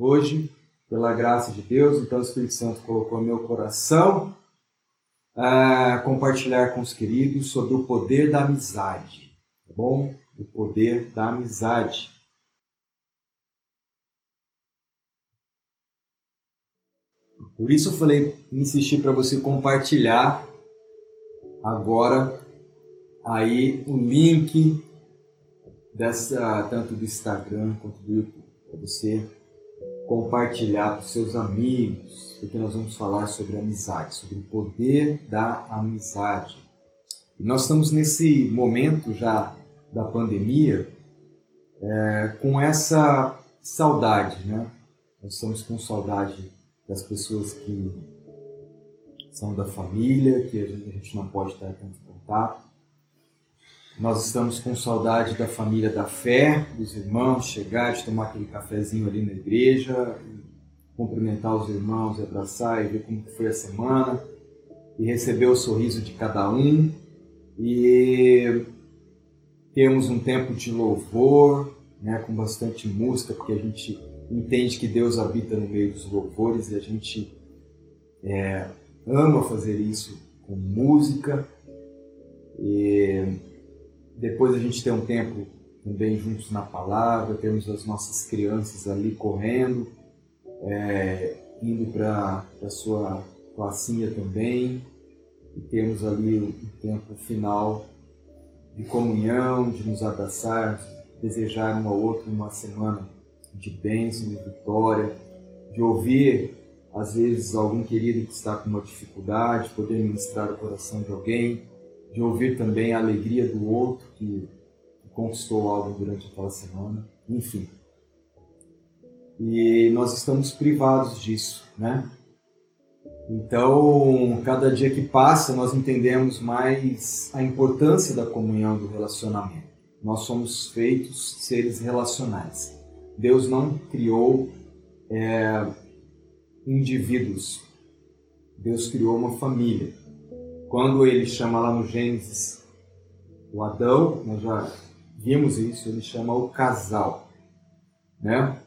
Hoje, pela graça de Deus, então o Espírito Santo colocou meu coração uh, compartilhar com os queridos sobre o poder da amizade. Tá bom? O poder da amizade. Por isso eu falei, insisti para você compartilhar agora aí o link dessa tanto do Instagram quanto do YouTube para você compartilhar com seus amigos, porque nós vamos falar sobre amizade, sobre o poder da amizade. E nós estamos nesse momento já da pandemia é, com essa saudade, né? Nós estamos com saudade das pessoas que são da família, que a gente não pode estar tanto contato. Nós estamos com saudade da família da fé, dos irmãos, chegar, de tomar aquele cafezinho ali na igreja, cumprimentar os irmãos, abraçar e ver como foi a semana, e receber o sorriso de cada um, e termos um tempo de louvor, né, com bastante música, porque a gente entende que Deus habita no meio dos louvores e a gente é, ama fazer isso com música. E depois a gente tem um tempo também juntos na palavra, temos as nossas crianças ali correndo, é, indo para a sua classinha também, e temos ali o tempo final de comunhão, de nos abraçar, desejar um ao outro uma semana de bênção, de vitória, de ouvir, às vezes, algum querido que está com uma dificuldade, poder ministrar o coração de alguém, de ouvir também a alegria do outro que, que conquistou algo durante aquela semana, enfim. E nós estamos privados disso, né? Então, cada dia que passa, nós entendemos mais a importância da comunhão do relacionamento. Nós somos feitos seres relacionais. Deus não criou é, indivíduos. Deus criou uma família. Quando ele chama lá no Gênesis o Adão, nós já vimos isso, ele chama o casal, né?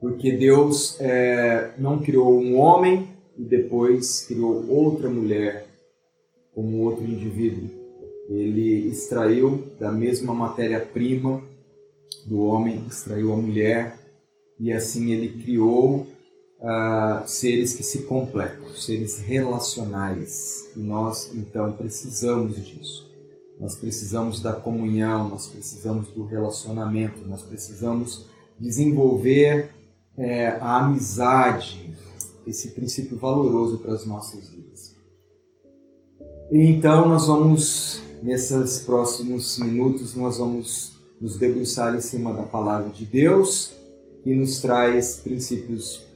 Porque Deus é, não criou um homem e depois criou outra mulher como outro indivíduo. Ele extraiu da mesma matéria-prima do homem, extraiu a mulher e assim ele criou uh, seres que se completam, seres relacionais. E nós então precisamos disso. Nós precisamos da comunhão, nós precisamos do relacionamento, nós precisamos desenvolver é, a amizade, esse princípio valoroso para as nossas vidas. E então nós vamos, nesses próximos minutos, nós vamos nos debruçar em cima da palavra de Deus, que nos traz princípios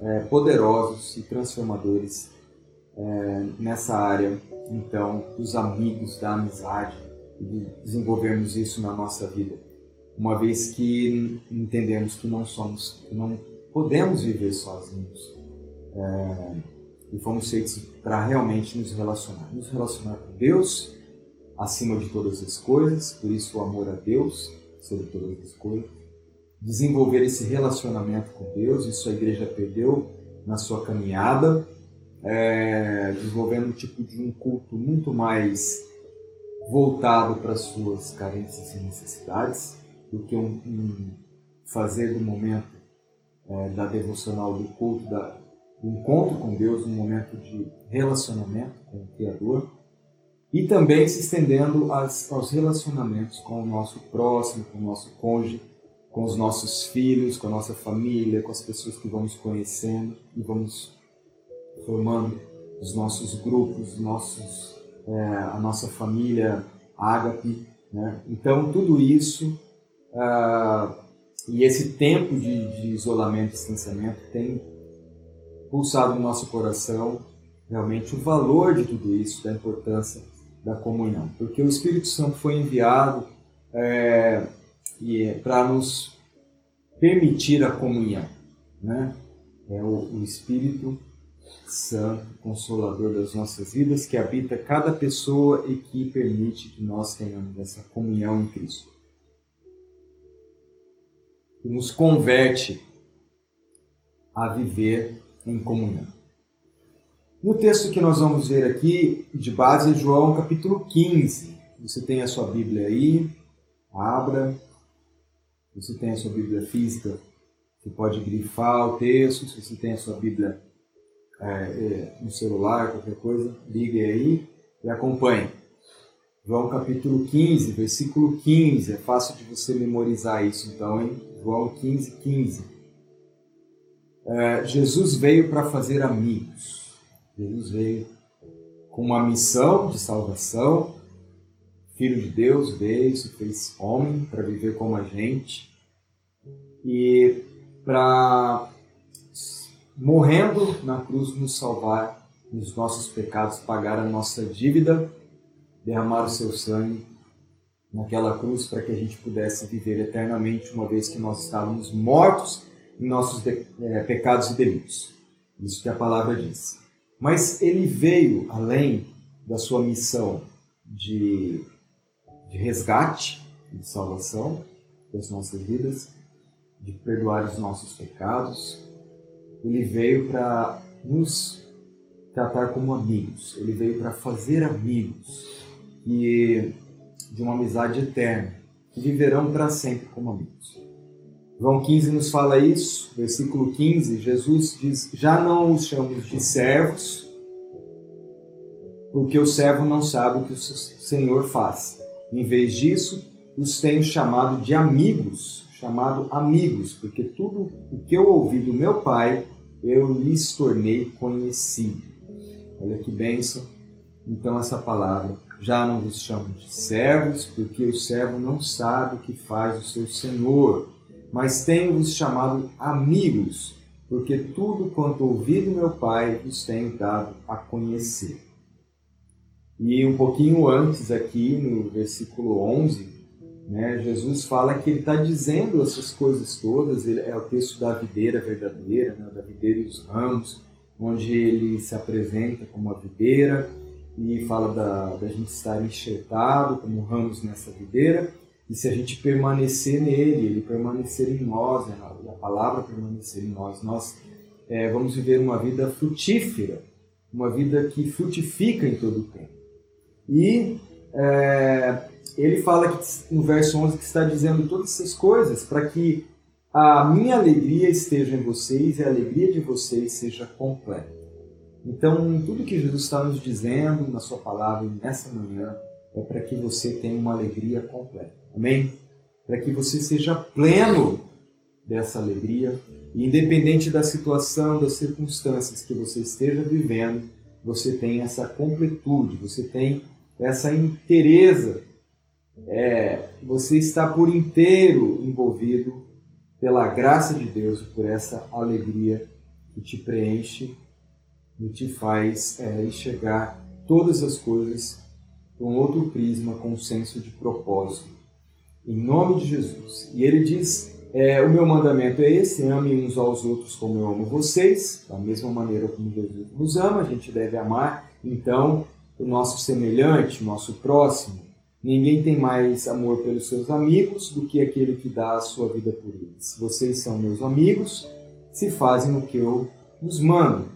é, poderosos e transformadores é, nessa área, então, dos amigos, da amizade, de desenvolvermos isso na nossa vida. Uma vez que entendemos que não somos, que não podemos viver sozinhos. É, e fomos feitos para realmente nos relacionar. Nos relacionar com Deus acima de todas as coisas, por isso o amor a Deus sobre todas as coisas. Desenvolver esse relacionamento com Deus, isso a igreja perdeu na sua caminhada, é, desenvolvendo um tipo de um culto muito mais voltado para as suas carências e necessidades do que um, um fazer do momento é, da devocional do culto, da, do encontro com Deus, um momento de relacionamento com o Criador e também se estendendo aos relacionamentos com o nosso próximo, com o nosso cônjuge, com os nossos filhos, com a nossa família, com as pessoas que vamos conhecendo e vamos formando os nossos grupos, nossos, é, a nossa família ágape. Né? Então, tudo isso uh, e esse tempo de, de isolamento e distanciamento tem pulsado no nosso coração realmente o valor de tudo isso, da importância da comunhão, porque o Espírito Santo foi enviado é, é para nos permitir a comunhão, né? É o, o Espírito Santo, Consolador das nossas vidas, que habita cada pessoa e que permite que nós tenhamos essa comunhão em Cristo. Que nos converte a viver em comunhão. No texto que nós vamos ver aqui, de base, é João capítulo 15. Você tem a sua Bíblia aí, abra. Você tem a sua Bíblia física, você pode grifar o texto. Se você tem a sua Bíblia é, é, no celular, qualquer coisa, ligue aí e acompanhe. João capítulo 15, versículo 15. É fácil de você memorizar isso então, hein? João 15, 15. É, Jesus veio para fazer amigos. Jesus veio com uma missão de salvação. Filho de Deus veio, se fez homem para viver como a gente. E para morrendo na cruz nos salvar dos nossos pecados, pagar a nossa dívida, derramar o seu sangue naquela cruz para que a gente pudesse viver eternamente, uma vez que nós estávamos mortos em nossos é, pecados e delitos. Isso que a palavra diz. Mas ele veio além da sua missão de, de resgate, de salvação das nossas vidas, de perdoar os nossos pecados. Ele veio para nos tratar como amigos. Ele veio para fazer amigos e de uma amizade eterna, que viverão para sempre como amigos. João 15 nos fala isso, versículo 15, Jesus diz: Já não os chamamos de servos, porque o servo não sabe o que o Senhor faz. Em vez disso, os tenho chamado de amigos, chamado amigos, porque tudo o que eu ouvi do meu Pai, eu lhes tornei conhecido. Olha que bênção. Então, essa palavra. Já não vos chamo de servos, porque o servo não sabe o que faz o seu senhor, mas tenho-vos chamado amigos, porque tudo quanto ouvi do meu Pai vos tenho dado a conhecer. E um pouquinho antes, aqui no versículo 11, né, Jesus fala que ele está dizendo essas coisas todas, ele, é o texto da videira verdadeira, né, da videira e os ramos, onde ele se apresenta como a videira e fala da, da gente estar enxertado como ramos nessa videira, e se a gente permanecer nele, ele permanecer em nós, né, a palavra permanecer em nós, nós é, vamos viver uma vida frutífera, uma vida que frutifica em todo o tempo. E é, ele fala que, no verso 11 que está dizendo todas essas coisas para que a minha alegria esteja em vocês e a alegria de vocês seja completa. Então, tudo que Jesus está nos dizendo na sua palavra nessa manhã é para que você tenha uma alegria completa. Amém? Para que você seja pleno dessa alegria e independente da situação, das circunstâncias que você esteja vivendo, você tem essa completude, você tem essa inteireza. É, você está por inteiro envolvido pela graça de Deus, por essa alegria que te preenche e te faz é, enxergar todas as coisas com outro prisma, com um senso de propósito. Em nome de Jesus. E ele diz: é, O meu mandamento é esse: ame uns aos outros como eu amo vocês, da mesma maneira como Jesus nos ama, a gente deve amar. Então, o nosso semelhante, o nosso próximo. Ninguém tem mais amor pelos seus amigos do que aquele que dá a sua vida por eles. Vocês são meus amigos se fazem o que eu vos mando.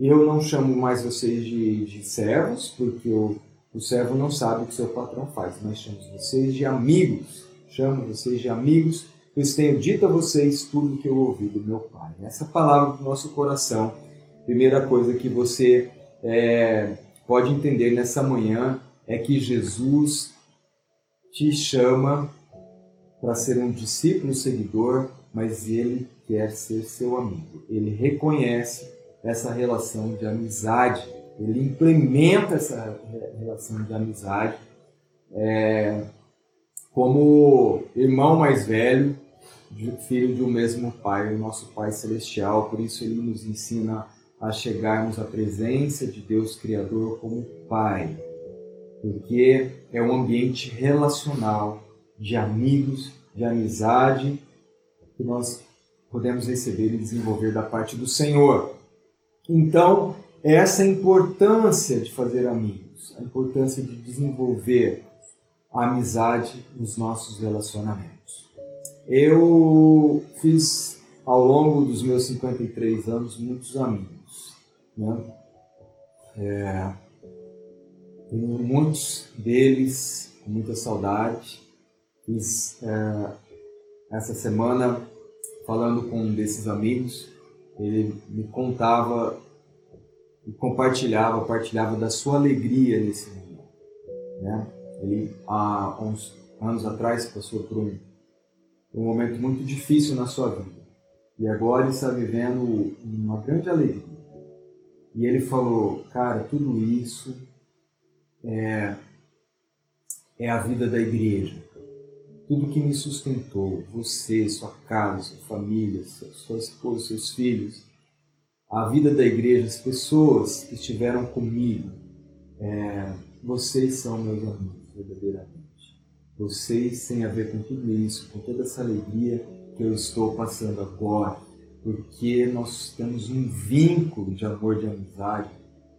Eu não chamo mais vocês de, de servos, porque o, servo não sabe o que seu patrão faz, mas chamo vocês de amigos. Chamo vocês de amigos, pois tenho dito a vocês tudo o que eu ouvi do meu Pai. Essa palavra do nosso coração, primeira coisa que você é, pode entender nessa manhã é que Jesus te chama para ser um discípulo seguidor, mas ele quer ser seu amigo. Ele reconhece essa relação de amizade, ele implementa essa relação de amizade é, como irmão mais velho, filho de um mesmo pai, o nosso Pai Celestial. Por isso ele nos ensina chegarmos à presença de Deus Criador como Pai, porque é um ambiente relacional de amigos, de amizade que nós podemos receber e desenvolver da parte do Senhor. Então, essa importância de fazer amigos, a importância de desenvolver a amizade nos nossos relacionamentos. Eu fiz ao longo dos meus 53 anos, muitos amigos. Né? É, muitos deles com muita saudade. Fiz é, essa semana falando com um desses amigos, ele me contava e compartilhava, partilhava da sua alegria nesse momento. Né? Ele, há uns anos atrás, passou por um, um momento muito difícil na sua vida. E agora está vivendo uma grande alegria. E ele falou, cara, tudo isso é, é a vida da igreja. Tudo que me sustentou, você, sua casa, sua família, sua esposa, seus filhos, a vida da igreja, as pessoas que estiveram comigo, é, vocês são meus amigos, verdadeiramente. Vocês têm a ver com tudo isso, com toda essa alegria que eu estou passando agora, porque nós temos um vínculo de amor, de amizade,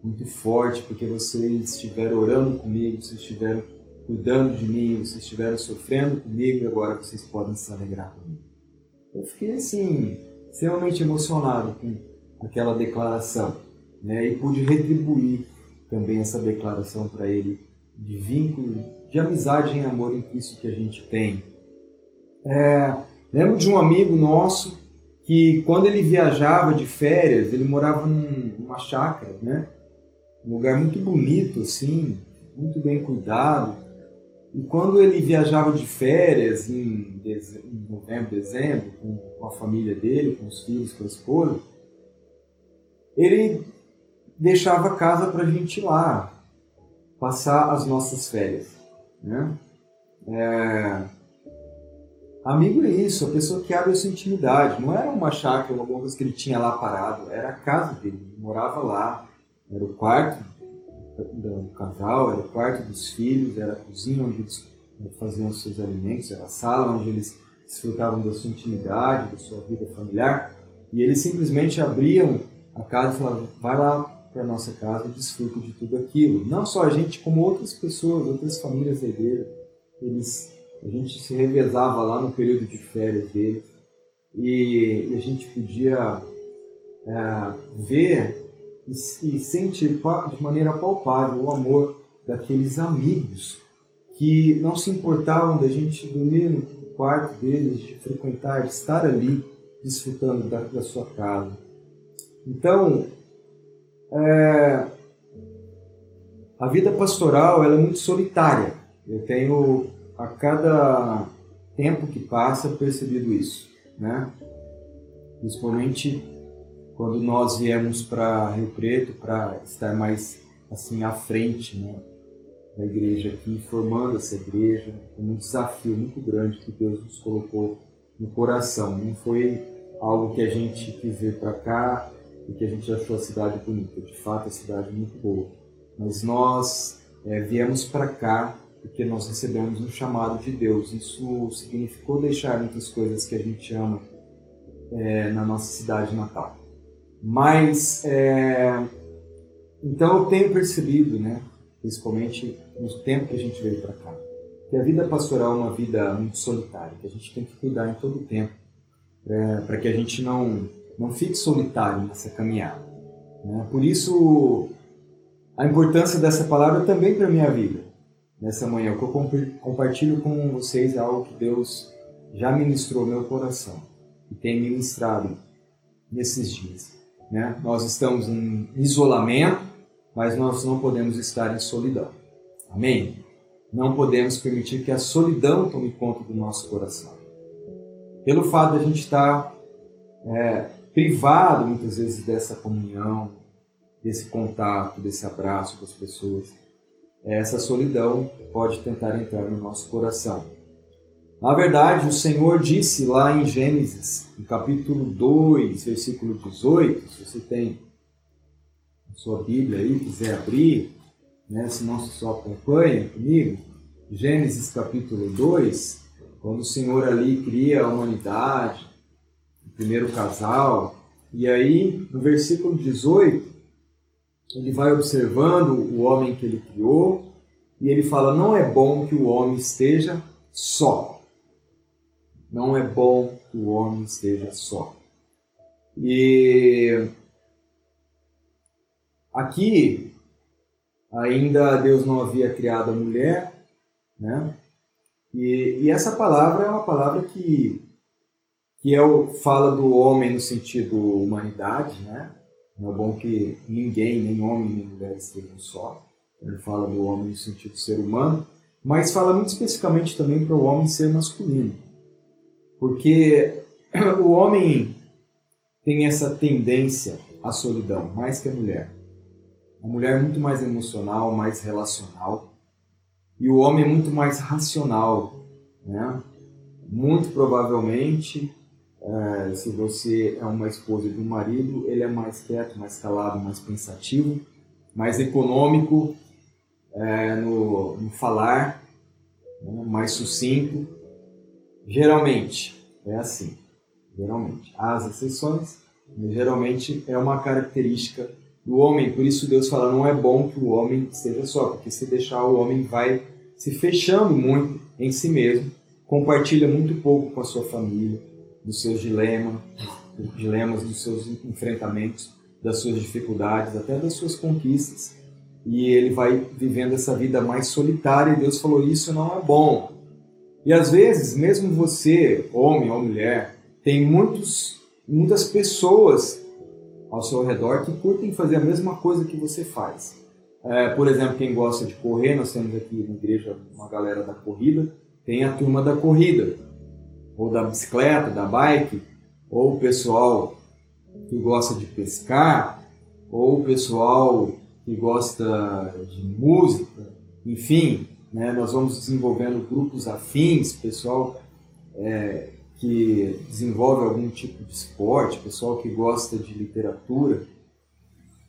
muito forte, porque vocês estiveram orando comigo, vocês estiveram cuidando de mim, vocês estiveram sofrendo comigo e agora vocês podem se alegrar comigo. Eu fiquei assim, extremamente emocionado com aquela declaração, né? E pude retribuir também essa declaração para ele de vínculo, de amizade e amor em Cristo que a gente tem. É, lembro de um amigo nosso que quando ele viajava de férias, ele morava numa chácara, né? um lugar muito bonito, assim, muito bem cuidado. E quando ele viajava de férias em, em novembro, dezembro, com, com, a família dele, com os filhos, com a esposa, ele deixava a casa para a gente ir lá, passar as nossas férias. Né? É... Amigo é isso, a pessoa que abre a sua intimidade. Não era uma chácara, uma coisa que ele tinha lá parado, era a casa dele, ele morava lá era o quarto do casal, era o quarto dos filhos, era a cozinha onde eles faziam os seus alimentos, era a sala onde eles desfrutavam da sua intimidade, da sua vida familiar. E eles simplesmente abriam a casa e falavam: vai lá para nossa casa e desfruta de tudo aquilo. Não só a gente, como outras pessoas, outras famílias da igreja. Eles, a gente se revezava lá no período de férias deles e, e a gente podia é, ver e, e sentir de maneira palpável o amor daqueles amigos que não se importavam da gente dormir no quarto deles, de frequentar, de estar ali desfrutando da, da sua casa. Então, é, a vida pastoral ela é muito solitária. Eu tenho a cada tempo que passa percebido isso, né? Principalmente quando nós viemos para Rio Preto para estar mais assim à frente né, da igreja aqui, formando essa igreja, um desafio muito grande que Deus nos colocou no coração. Não foi algo que a gente quis vir para cá e que a gente achou a cidade bonita. De fato, a cidade é muito boa. Mas nós é, viemos para cá porque nós recebemos um chamado de Deus. Isso significou deixar muitas coisas que a gente ama é, na nossa cidade natal. Mas, é, então eu tenho percebido, né, principalmente no tempo que a gente veio para cá, que a vida pastoral é uma vida muito solitária, que a gente tem que cuidar em todo o tempo, é, para que a gente não, não fique solitário nessa caminhada. Né? Por isso, a importância dessa palavra também para a minha vida, nessa manhã. O que eu compartilho com vocês é algo que Deus já ministrou no meu coração e tem ministrado nesses dias. Né? Nós estamos em isolamento, mas nós não podemos estar em solidão. Amém? Não podemos permitir que a solidão tome conta do nosso coração. Pelo fato de a gente estar é, privado muitas vezes dessa comunhão, desse contato, desse abraço com as pessoas, essa solidão pode tentar entrar no nosso coração. Na verdade, o Senhor disse lá em Gênesis, no capítulo 2, versículo 18, se você tem a sua Bíblia aí, quiser abrir, né, se não só acompanha comigo, Gênesis capítulo 2, quando o Senhor ali cria a humanidade, o primeiro casal, e aí no versículo 18, ele vai observando o homem que ele criou, e ele fala: Não é bom que o homem esteja só. Não é bom que o homem esteja só. E aqui ainda Deus não havia criado a mulher, né? E, e essa palavra é uma palavra que que é o, fala do homem no sentido humanidade, né? Não é bom que ninguém, nem homem nem mulher estejam só. Ele fala do homem no sentido ser humano, mas fala muito especificamente também para o homem ser masculino. Porque o homem tem essa tendência à solidão, mais que a mulher. A mulher é muito mais emocional, mais relacional, e o homem é muito mais racional. Né? Muito provavelmente é, se você é uma esposa de um marido, ele é mais quieto, mais calado, mais pensativo, mais econômico é, no, no, falar, né, mais sucinto. Geralmente é assim. Geralmente. As exceções, mas geralmente é uma característica do homem. Por isso Deus fala, não é bom que o homem seja só, porque se deixar o homem vai se fechando muito em si mesmo, compartilha muito pouco com a sua família, dos seus dilemas, dos dilemas, dos seus enfrentamentos, das suas dificuldades, até das suas conquistas. E ele vai vivendo essa vida mais solitária e Deus falou: Isso não é bom. E às vezes, mesmo você, homem ou mulher, tem muitos, muitas pessoas ao seu redor que curtem fazer a mesma coisa que você faz. É, por exemplo, quem gosta de correr, nós temos aqui na igreja uma galera da corrida, tem a turma da corrida ou da bicicleta, da bike, ou o pessoal que gosta de pescar, ou o pessoal que gosta de música, enfim, né, nós vamos desenvolvendo grupos afins, pessoal é, que desenvolve algum tipo de esporte, pessoal que gosta de literatura.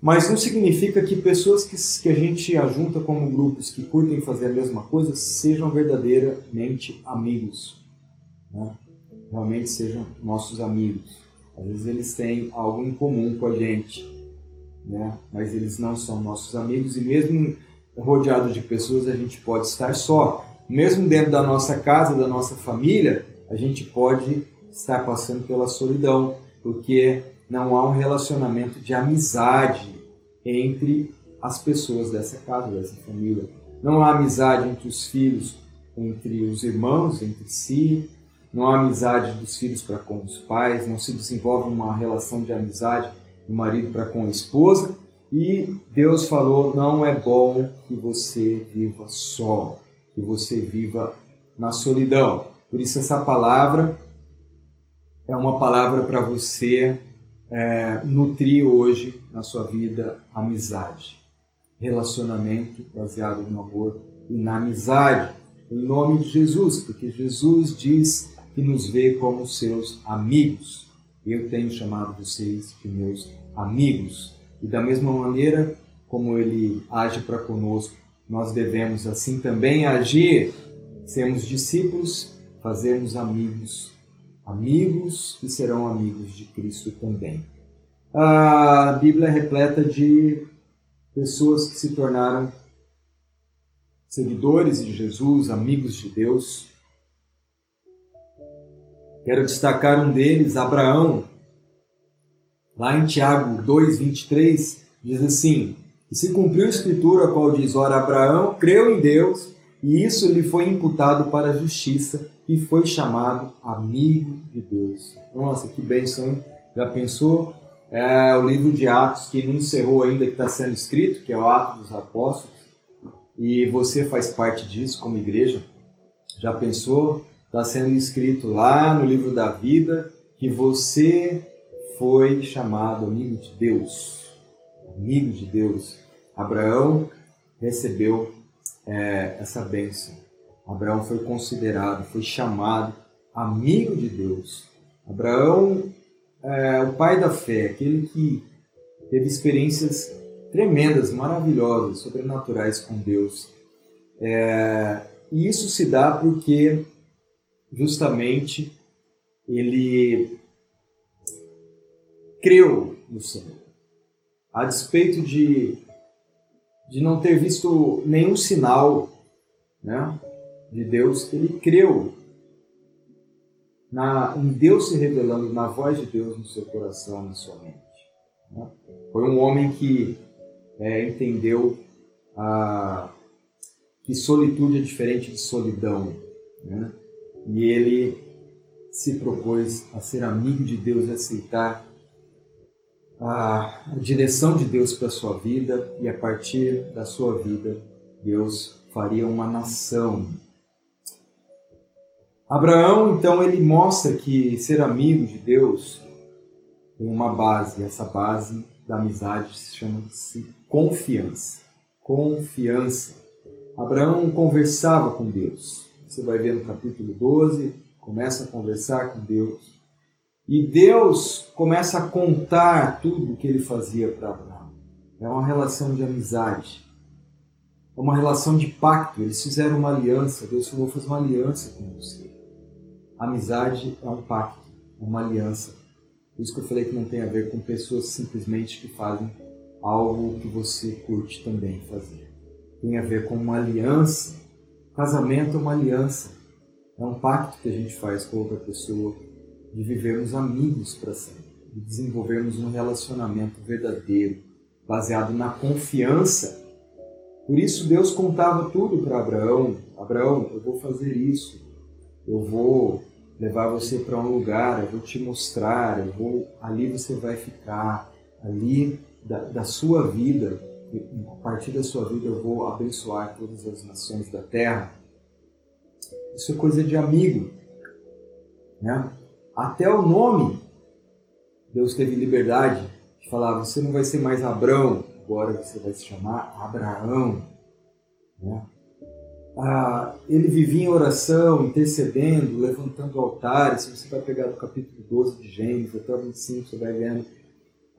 Mas não significa que pessoas que, que a gente ajunta como grupos que curtem fazer a mesma coisa sejam verdadeiramente amigos né, realmente sejam nossos amigos. Às vezes eles têm algo em comum com a gente, né, mas eles não são nossos amigos e mesmo rodeado de pessoas a gente pode estar só. Mesmo dentro da nossa casa, da nossa família, a gente pode estar passando pela solidão, porque não há um relacionamento de amizade entre as pessoas dessa casa, dessa família. Não há amizade entre os filhos, entre os irmãos, entre si, não há amizade dos filhos para com os pais, não se desenvolve uma relação de amizade do marido para com a esposa. E Deus falou: não é bom que você viva só, que você viva na solidão. Por isso, essa palavra é uma palavra para você é, nutrir hoje na sua vida amizade, relacionamento baseado no amor e na amizade, em nome de Jesus, porque Jesus diz que nos vê como seus amigos. Eu tenho chamado vocês de meus amigos. E da mesma maneira como ele age para conosco, nós devemos assim também agir. Sermos discípulos, fazermos amigos, amigos que serão amigos de Cristo também. A Bíblia é repleta de pessoas que se tornaram seguidores de Jesus, amigos de Deus, Quero destacar um deles, Abraão. Lá em Tiago 2:23 diz assim: "E se cumpriu a escritura a qual diz: Ora Abraão creu em Deus, e isso lhe foi imputado para a justiça, e foi chamado amigo de Deus." Nossa, que bênção, hein? Já pensou? É o livro de Atos que não encerrou ainda, que está sendo escrito, que é o Atos dos Apóstolos, e você faz parte disso como igreja. Já pensou? Está sendo escrito lá no livro da vida que você foi chamado amigo de Deus. Amigo de Deus. Abraão recebeu é, essa bênção. Abraão foi considerado, foi chamado amigo de Deus. Abraão é o pai da fé, aquele que teve experiências tremendas, maravilhosas, sobrenaturais com Deus. É, e isso se dá porque justamente ele creu no Senhor. A despeito de, de não ter visto nenhum sinal né, de Deus, ele creu na, em Deus se revelando, na voz de Deus no seu coração, na sua mente. Né? Foi um homem que é, entendeu a, que solitude é diferente de solidão. Né? E ele se propôs a ser amigo de Deus, a aceitar a, a direção de Deus para a sua vida e a partir da sua vida Deus faria uma nação. Abraão, então, ele mostra que ser amigo de Deus tem uma base, essa base da amizade se chama-se confiança. Confiança. Abraão conversava com Deus. Você vai ver no capítulo 12, começa a conversar com Deus. E Deus começa a contar tudo o que ele fazia para Abraão. É uma relação de amizade. É uma relação de pacto. Eles fizeram uma aliança. Deus falou: vou fazer uma aliança com você. Amizade é um pacto, uma aliança. Por isso que eu falei que não tem a ver com pessoas simplesmente que fazem algo que você curte também fazer. Tem a ver com uma aliança. Casamento é uma aliança. É um pacto que a gente faz com outra pessoa de vivermos amigos para sempre, de desenvolvermos um relacionamento verdadeiro, baseado na confiança. Por isso Deus contava tudo para Abraão. Abraão, eu vou fazer isso. Eu vou levar você para um lugar, eu vou te mostrar, eu vou ali você vai ficar, ali da, da sua vida, a partir da sua vida eu vou abençoar todas as nações da terra. Isso é coisa de amigo, né? Até o nome, Deus teve liberdade de falar: você não vai ser mais Abrão, agora você vai se chamar Abraão, né? ah, ele vivia em oração, intercedendo, levantando altares. Se você vai pegar do capítulo 12 de Gênesis até o 25, você vai vendo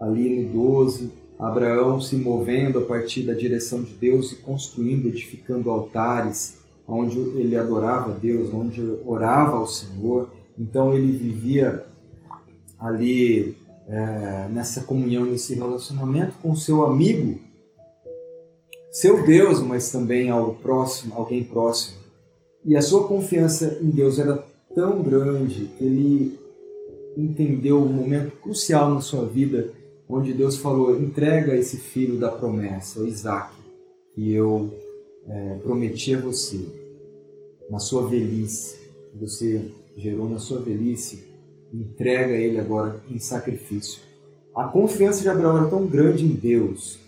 ali no 12, Abraão se movendo a partir da direção de Deus e construindo, edificando altares, onde ele adorava Deus, onde orava ao Senhor. Então ele vivia ali é, nessa comunhão, nesse relacionamento com seu amigo seu Deus, mas também ao próximo, alguém próximo. E a sua confiança em Deus era tão grande que ele entendeu um momento crucial na sua vida, onde Deus falou: entrega esse filho da promessa, o Isaac, que eu é, prometi a você, na sua velhice, que você gerou na sua velhice, entrega ele agora em sacrifício. A confiança de Abraão era tão grande em Deus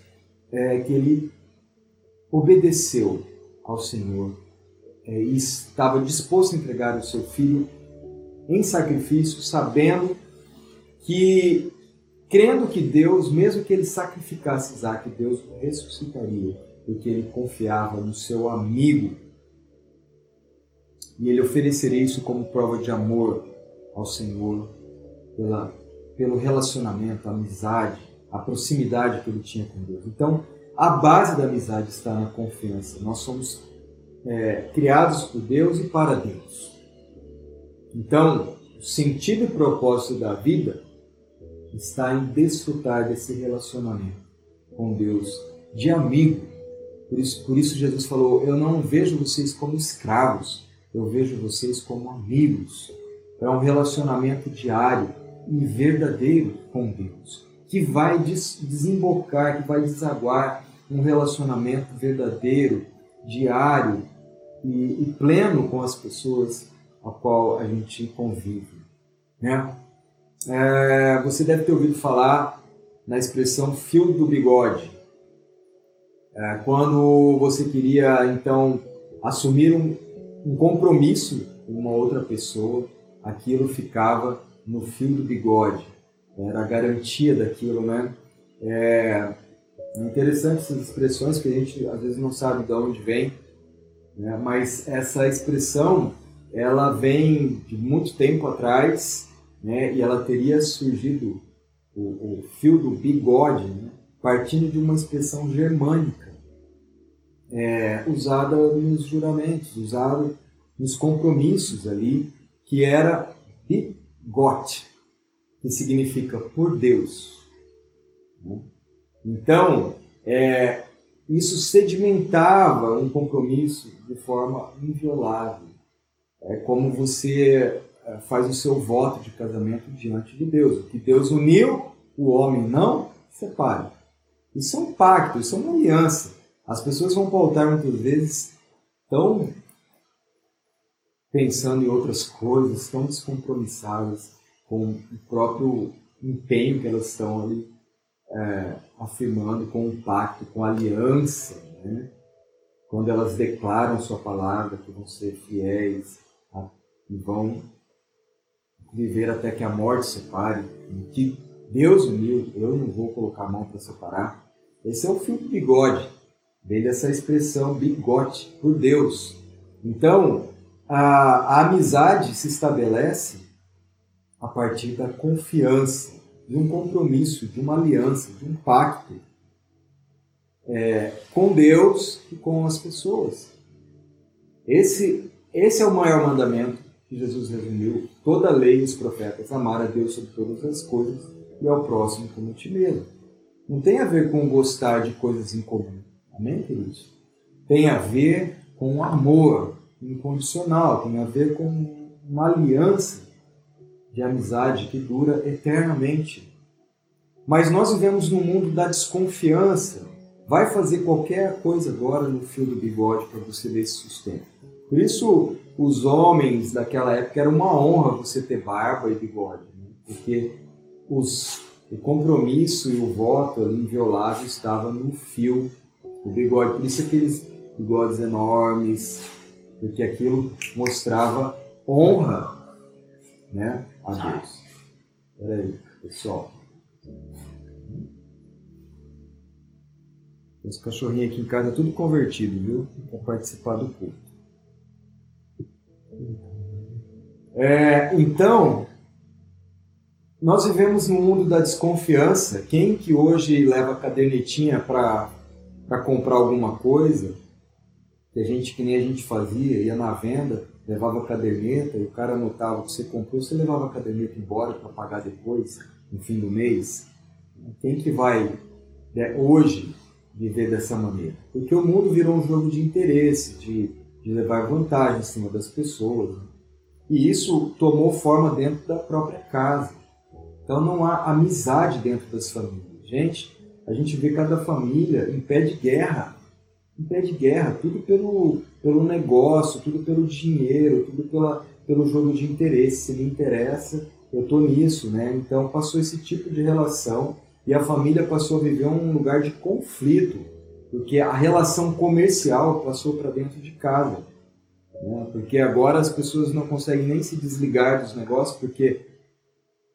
é, que ele obedeceu ao Senhor é, e estava disposto a entregar o seu filho em sacrifício, sabendo que, crendo que Deus, mesmo que ele sacrificasse Isaac, Deus o ressuscitaria, porque ele confiava no seu amigo. E ele ofereceria isso como prova de amor ao Senhor, pela, pelo relacionamento, a amizade, a proximidade que ele tinha com Deus. Então, a base da amizade está na confiança. Nós somos é, criados por Deus e para Deus. Então, o sentido e propósito da vida está em desfrutar desse relacionamento com Deus, de amigo. Por isso, por isso Jesus falou: Eu não vejo vocês como escravos, eu vejo vocês como amigos. É um relacionamento diário e verdadeiro com Deus, que vai desembocar, que vai desaguar um relacionamento verdadeiro, diário e, e pleno com as pessoas a qual a gente convive. Né? É, você deve ter ouvido falar na expressão fio do bigode. É, quando você queria, então, assumir um, um compromisso com uma outra pessoa, aquilo ficava no fio do bigode. Era a garantia daquilo, né? É, é interessante essas expressões que a gente às vezes não sabe de onde vem, né? mas essa expressão ela vem de muito tempo atrás né? e ela teria surgido, o, o fio do bigode, né? partindo de uma expressão germânica, é, usada nos juramentos, usada nos compromissos ali, que era bigote, que significa por Deus. Né? Então, é, isso sedimentava um compromisso de forma inviolável. É como você faz o seu voto de casamento diante de Deus. O que Deus uniu, o homem não separe. Isso é um pacto, isso é uma aliança. As pessoas vão altar muitas vezes tão pensando em outras coisas, tão descompromissadas com o próprio empenho que elas estão ali é, afirmando com o pacto, com a aliança, né? quando elas declaram sua palavra que vão ser fiéis a, e vão viver até que a morte separe, que Deus uniu, eu não vou colocar a mão para separar. Esse é o fio do bigode, vem dessa expressão bigote, por Deus. Então, a, a amizade se estabelece a partir da confiança, de um compromisso, de uma aliança, de um pacto é, com Deus e com as pessoas. Esse, esse é o maior mandamento que Jesus resumiu. Toda a lei e os profetas, amar a Deus sobre todas as coisas e ao próximo como a ti mesmo. Não tem a ver com gostar de coisas em comum. Amém, queridos? Tem a ver com amor incondicional, tem a ver com uma aliança de amizade que dura eternamente. Mas nós vivemos num mundo da desconfiança. Vai fazer qualquer coisa agora no fio do bigode para você ver esse sustento. Por isso, os homens daquela época era uma honra você ter barba e bigode, né? porque os, o compromisso e o voto ali inviolável estava no fio do bigode. Por isso aqueles bigodes enormes, porque aquilo mostrava honra né, a Deus. Peraí, pessoal. Esse cachorrinho aqui em casa é tudo convertido, viu? Para participar do culto. É, então, nós vivemos num mundo da desconfiança. Quem que hoje leva cadernetinha para comprar alguma coisa, a gente, que nem a gente fazia, ia na venda, levava a caderneta e o cara anotava o que você comprou, você levava a caderneta embora para pagar depois, no fim do mês. Quem que vai né, hoje viver dessa maneira? Porque o mundo virou um jogo de interesse, de, de levar vantagem em cima das pessoas. Né? E isso tomou forma dentro da própria casa. Então não há amizade dentro das famílias. Gente, a gente vê cada família em pé de guerra. Em pé de guerra, tudo pelo, pelo negócio, tudo pelo dinheiro, tudo pela, pelo jogo de interesse. Se me interessa, eu estou nisso, né? Então passou esse tipo de relação e a família passou a viver um lugar de conflito, porque a relação comercial passou para dentro de casa. Né? Porque agora as pessoas não conseguem nem se desligar dos negócios, porque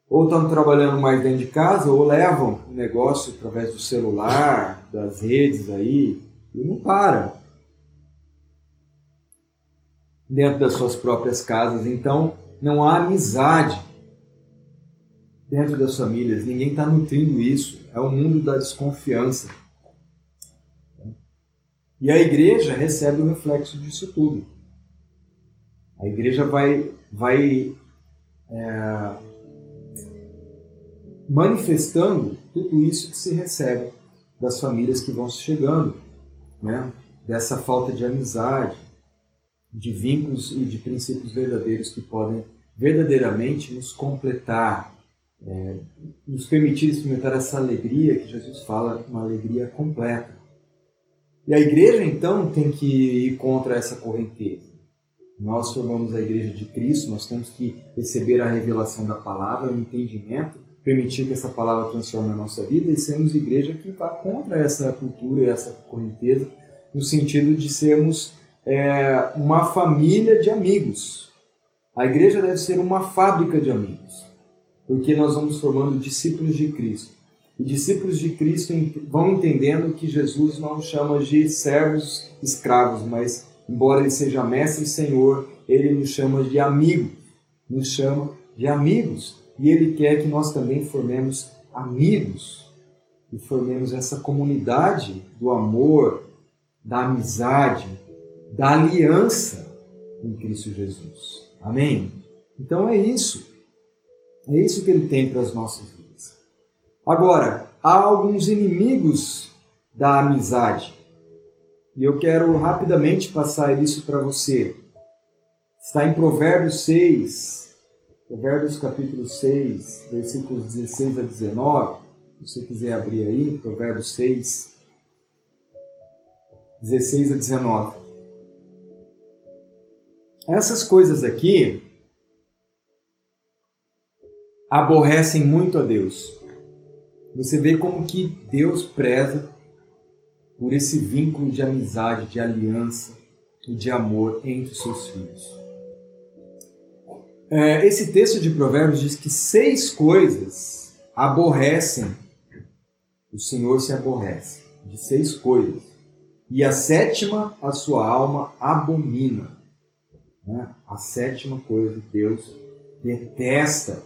ou estão trabalhando mais dentro de casa, ou levam o negócio através do celular, das redes aí, e não para. Dentro das suas próprias casas. Então, não há amizade dentro das famílias. Ninguém está nutrindo isso. É o mundo da desconfiança. E a igreja recebe o reflexo disso tudo. A igreja vai, vai é, manifestando tudo isso que se recebe das famílias que vão chegando, né? dessa falta de amizade, de vínculos e de princípios verdadeiros que podem verdadeiramente nos completar, é, nos permitir experimentar essa alegria que Jesus fala, uma alegria completa. E a igreja então tem que ir contra essa correnteza. Nós formamos a igreja de Cristo, nós temos que receber a revelação da palavra, o entendimento, permitir que essa palavra transforme a nossa vida e sermos igreja que vá contra essa cultura e essa correnteza, no sentido de sermos é, uma família de amigos. A igreja deve ser uma fábrica de amigos, porque nós vamos formando discípulos de Cristo. E discípulos de Cristo vão entendendo que Jesus não chama de servos escravos, mas embora ele seja mestre e senhor, ele nos chama de amigos, nos chama de amigos. E ele quer que nós também formemos amigos e formemos essa comunidade do amor, da amizade, da aliança em Cristo Jesus. Amém? Então é isso. É isso que ele tem para as nossas vidas. Agora, há alguns inimigos da amizade. E eu quero rapidamente passar isso para você. Está em Provérbios 6, Provérbios capítulo 6, versículos 16 a 19. Se você quiser abrir aí, Provérbios 6, 16 a 19. Essas coisas aqui aborrecem muito a Deus. Você vê como que Deus preza por esse vínculo de amizade, de aliança e de amor entre os seus filhos. É, esse texto de Provérbios diz que seis coisas aborrecem, o Senhor se aborrece, de seis coisas. E a sétima, a sua alma abomina. Né? A sétima coisa Deus detesta.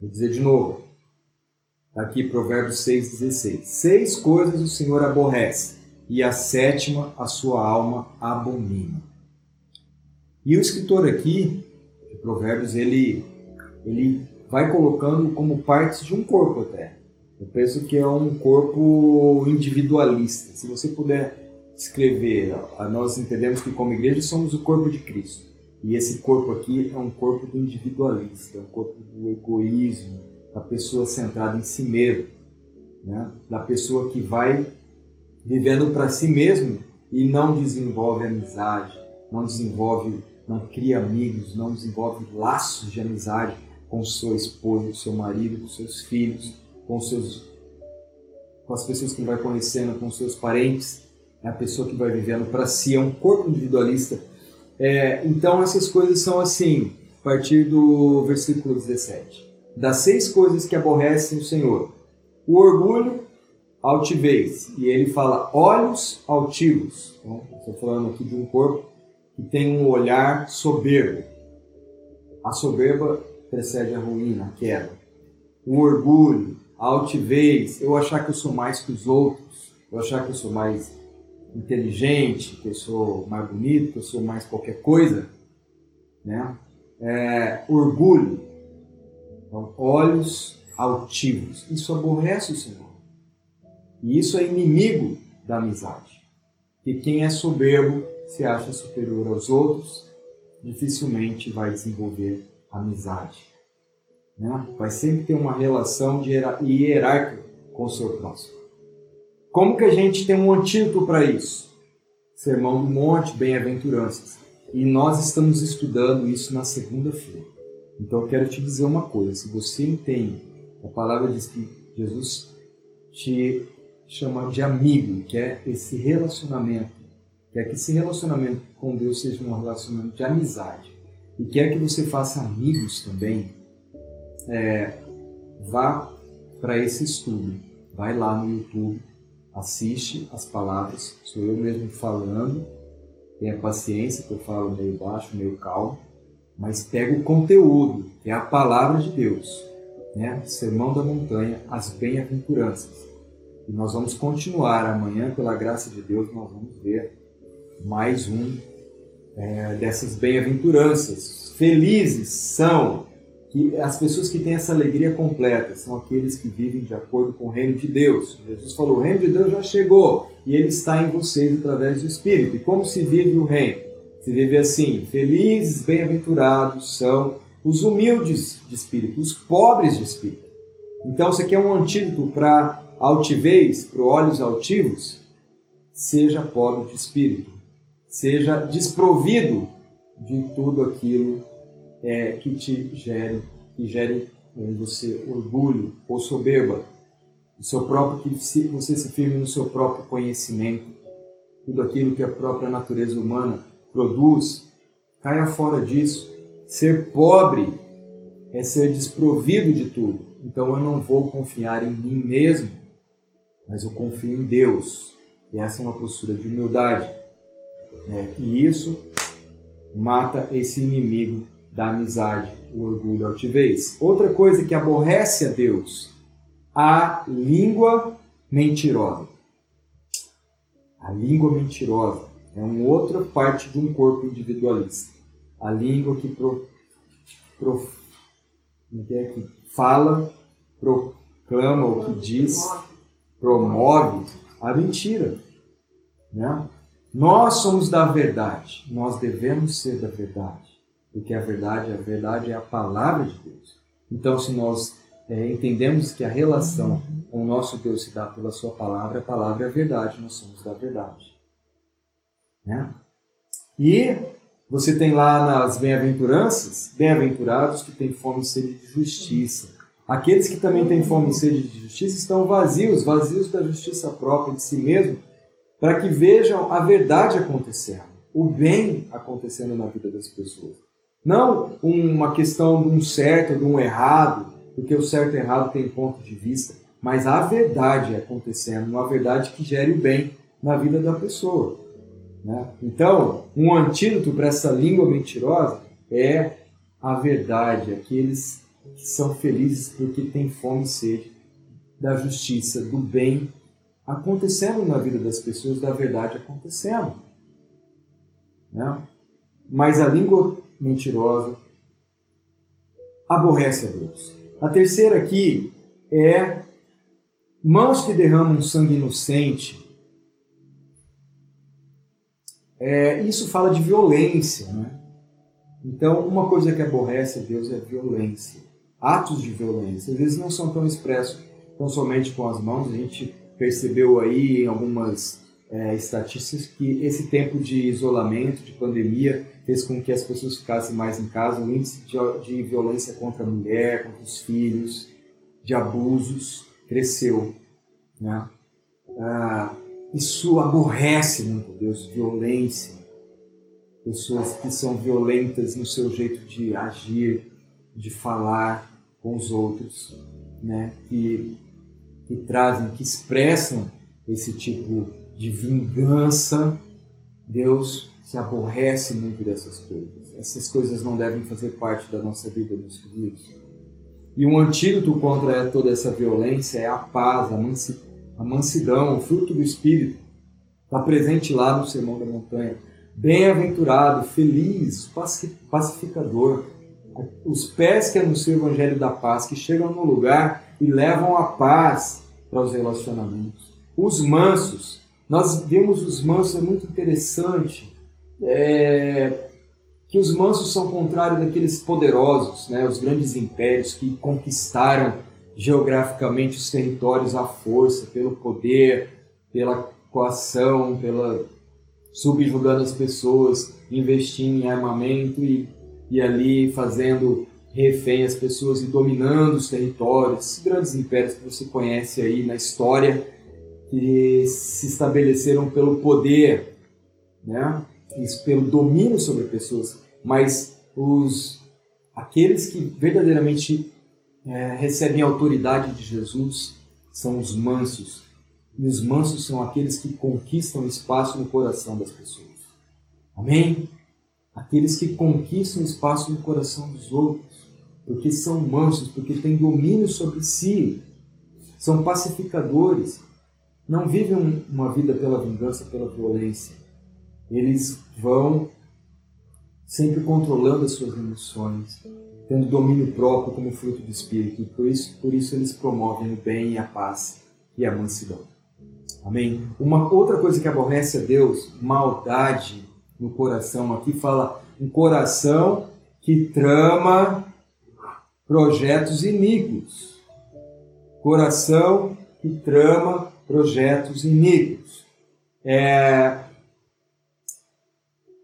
Vou dizer de novo. Está aqui Provérbios 6,16. Seis coisas o Senhor aborrece, e a sétima, a sua alma abomina. E o escritor aqui, de Provérbios, ele, ele vai colocando como partes de um corpo até. Eu penso que é um corpo individualista. Se você puder escrever, nós entendemos que como igreja somos o corpo de Cristo. E esse corpo aqui é um corpo do individualista, é um corpo do egoísmo, da pessoa centrada em si mesmo, né? da pessoa que vai vivendo para si mesmo e não desenvolve amizade, não desenvolve não cria amigos, não desenvolve laços de amizade com sua esposa, com seu marido, com seus filhos, com seus com as pessoas que vai conhecendo, com seus parentes, é a pessoa que vai vivendo para si, é um corpo individualista. É, então essas coisas são assim, a partir do versículo 17. Das seis coisas que aborrecem o Senhor: o orgulho, altivez. E ele fala olhos altivos. Estou falando aqui de um corpo que tem um olhar soberbo. A soberba precede a ruína, a queda. O orgulho, a altivez, eu achar que eu sou mais que os outros, eu achar que eu sou mais inteligente, que eu sou mais bonito, que eu sou mais qualquer coisa, né? É, orgulho, então, olhos altivos, isso aborrece o Senhor. E isso é inimigo da amizade. E quem é soberbo se acha superior aos outros, dificilmente vai desenvolver amizade. Né? Vai sempre ter uma relação de hierárquica com o seu próximo. Como que a gente tem um antídoto para isso? Sermão do Monte, Bem-aventuranças. E nós estamos estudando isso na segunda-feira. Então eu quero te dizer uma coisa: se você entende, a palavra diz que Jesus te chama de amigo, que é esse relacionamento quer que esse relacionamento com Deus seja um relacionamento de amizade e quer que você faça amigos também, é, vá para esse estudo. Vai lá no YouTube, assiste as palavras, sou eu mesmo falando, tenha paciência que eu falo meio baixo, meio calmo, mas pega o conteúdo, que é a palavra de Deus, né? Sermão da Montanha, as bem-aventuranças. E nós vamos continuar amanhã, pela graça de Deus, nós vamos ver mais um é, dessas bem-aventuranças. Felizes são que as pessoas que têm essa alegria completa, são aqueles que vivem de acordo com o reino de Deus. Jesus falou: o reino de Deus já chegou e ele está em vocês através do Espírito. E como se vive o reino? Se vive assim: felizes, bem-aventurados são os humildes de espírito, os pobres de espírito. Então, isso aqui é um antídoto para altivez, para olhos altivos. Seja pobre de espírito seja desprovido de tudo aquilo é, que te gere, que gere em você orgulho ou soberba, o seu próprio que você se firme no seu próprio conhecimento, tudo aquilo que a própria natureza humana produz, caia fora disso. Ser pobre é ser desprovido de tudo. Então eu não vou confiar em mim mesmo, mas eu confio em Deus. E essa é uma postura de humildade. É, e isso mata esse inimigo da amizade, o orgulho a altivez. Outra coisa que aborrece a Deus, a língua mentirosa. A língua mentirosa é uma outra parte de um corpo individualista. A língua que, pro, pro, é que fala, proclama o que diz, promove a mentira. Né? Nós somos da verdade, nós devemos ser da verdade. Porque a verdade, a verdade é a palavra de Deus. Então, se nós é, entendemos que a relação com o nosso Deus se dá pela sua palavra, a palavra é a verdade, nós somos da verdade. Né? E você tem lá nas bem-aventuranças, bem-aventurados que têm fome e sede de justiça. Aqueles que também têm fome e sede de justiça estão vazios, vazios da justiça própria de si mesmo, para que vejam a verdade acontecendo, o bem acontecendo na vida das pessoas. Não uma questão de um certo, de um errado, porque o certo e errado tem ponto de vista, mas a verdade acontecendo, uma verdade que gere o bem na vida da pessoa. Né? Então, um antídoto para essa língua mentirosa é a verdade, aqueles que são felizes porque têm fome e sede da justiça, do bem acontecendo na vida das pessoas, da verdade acontecendo. Né? Mas a língua mentirosa aborrece a Deus. A terceira aqui é mãos que derramam sangue inocente. É, isso fala de violência, né? Então, uma coisa que aborrece a Deus é violência, atos de violência. Às vezes não são tão expressos tão somente com as mãos, a gente percebeu aí em algumas é, estatísticas que esse tempo de isolamento, de pandemia, fez com que as pessoas ficassem mais em casa. O índice de, de violência contra a mulher, contra os filhos, de abusos, cresceu. Né? Ah, isso aborrece muito Deus, violência. Pessoas que são violentas no seu jeito de agir, de falar com os outros, né? que que trazem, que expressam esse tipo de vingança, Deus se aborrece muito dessas coisas. Essas coisas não devem fazer parte da nossa vida, meus queridos. E um antídoto contra toda essa violência é a paz, a mansidão, o fruto do Espírito. Está presente lá no Sermão da Montanha. Bem-aventurado, feliz, pacificador, os pés que anunciam o Evangelho da paz, que chegam no lugar e levam a paz para os relacionamentos. Os mansos, nós vemos os mansos, é muito interessante, é, que os mansos são contrários daqueles poderosos, né, os grandes impérios que conquistaram geograficamente os territórios à força, pelo poder, pela coação, pela subjugando as pessoas, investindo em armamento e, e ali fazendo refém as pessoas e dominando os territórios, grandes impérios que você conhece aí na história, que se estabeleceram pelo poder, né? Pelo domínio sobre pessoas, mas os aqueles que verdadeiramente é, recebem a autoridade de Jesus são os mansos. E os mansos são aqueles que conquistam espaço no coração das pessoas. Amém? Aqueles que conquistam espaço no coração dos outros porque são mansos, porque têm domínio sobre si, são pacificadores, não vivem uma vida pela vingança, pela violência. Eles vão sempre controlando as suas emoções, tendo domínio próprio como fruto do Espírito. E por isso, por isso eles promovem o bem a paz e a mansidão. Amém? Uma outra coisa que aborrece a Deus, maldade no coração. Aqui fala um coração que trama projetos iníquos. Coração que trama projetos iníquos. É,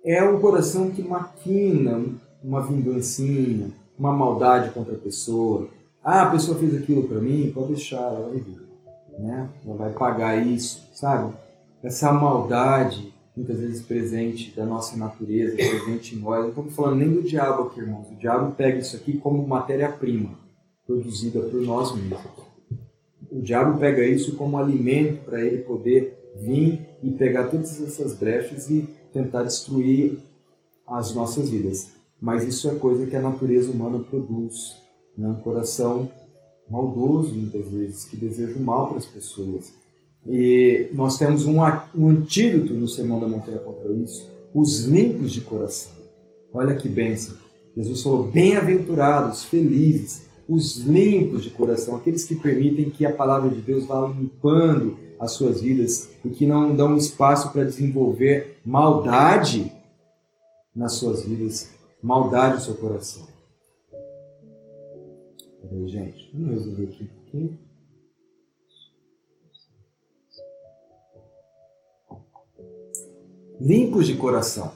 é um coração que maquina uma vingancinha, uma maldade contra a pessoa. Ah, a pessoa fez aquilo para mim, pode deixar, ela vai vir. Né? Ela vai pagar isso, sabe? Essa maldade muitas vezes presente da nossa natureza, presente em nós. Não estamos falando nem do diabo aqui, irmãos. O diabo pega isso aqui como matéria-prima produzida por nós mesmos. O diabo pega isso como alimento para ele poder vir e pegar todas essas brechas e tentar destruir as nossas vidas. Mas isso é coisa que a natureza humana produz. Né? Um coração maldoso, muitas vezes, que deseja o mal para as pessoas e nós temos um, um antídoto no Sermão da Montanha contra isso, os limpos de coração. Olha que bênção. Jesus falou: bem-aventurados, felizes, os limpos de coração, aqueles que permitem que a palavra de Deus vá limpando as suas vidas e que não dão espaço para desenvolver maldade nas suas vidas. maldade no seu coração. Peraí, gente, vamos resolver aqui um pouquinho. Limpos de coração.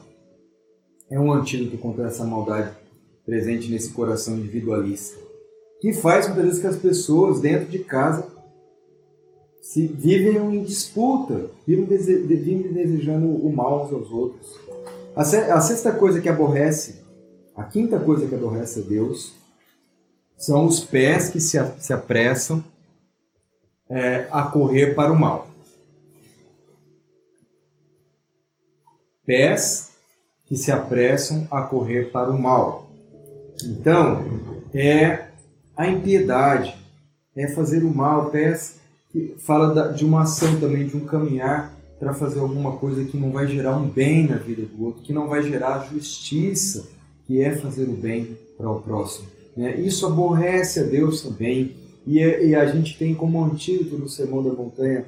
É um antídoto contra essa maldade presente nesse coração individualista. Que faz muitas vezes que as pessoas dentro de casa se vivem em disputa, vivem, dese, vivem desejando o mal uns aos outros. A, a sexta coisa que aborrece, a quinta coisa que aborrece a Deus, são os pés que se, se apressam é, a correr para o mal. Pés que se apressam a correr para o mal. Então, é a impiedade, é fazer o mal, que fala de uma ação também, de um caminhar para fazer alguma coisa que não vai gerar um bem na vida do outro, que não vai gerar justiça, que é fazer o bem para o próximo. Né? Isso aborrece a Deus também, e, e a gente tem como antídoto no Sermão da Montanha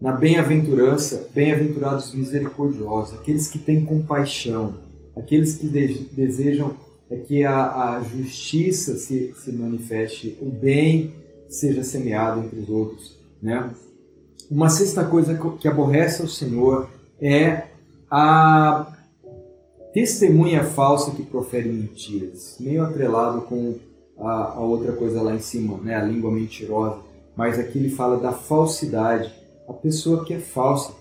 na bem-aventurança, bem-aventurados misericordiosos, aqueles que têm compaixão, aqueles que de desejam é que a, a justiça se, se manifeste, o bem seja semeado entre os outros. Né? Uma sexta coisa que aborrece o Senhor é a testemunha falsa que profere mentiras, meio atrelado com a, a outra coisa lá em cima, né? a língua mentirosa. Mas aqui ele fala da falsidade a pessoa que é falsa,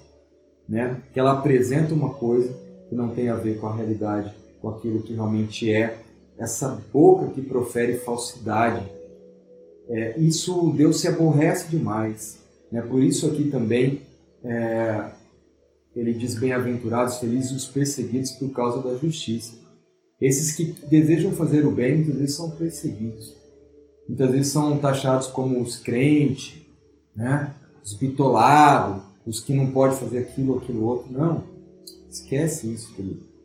né? que ela apresenta uma coisa que não tem a ver com a realidade, com aquilo que realmente é, essa boca que profere falsidade. É, isso Deus se aborrece demais. Né? Por isso aqui também é, ele diz bem-aventurados, felizes os perseguidos por causa da justiça. Esses que desejam fazer o bem, muitas vezes são perseguidos. Muitas vezes são taxados como os crentes, né? os bitolados, os que não podem fazer aquilo ou aquilo outro. Não, esquece isso, querido.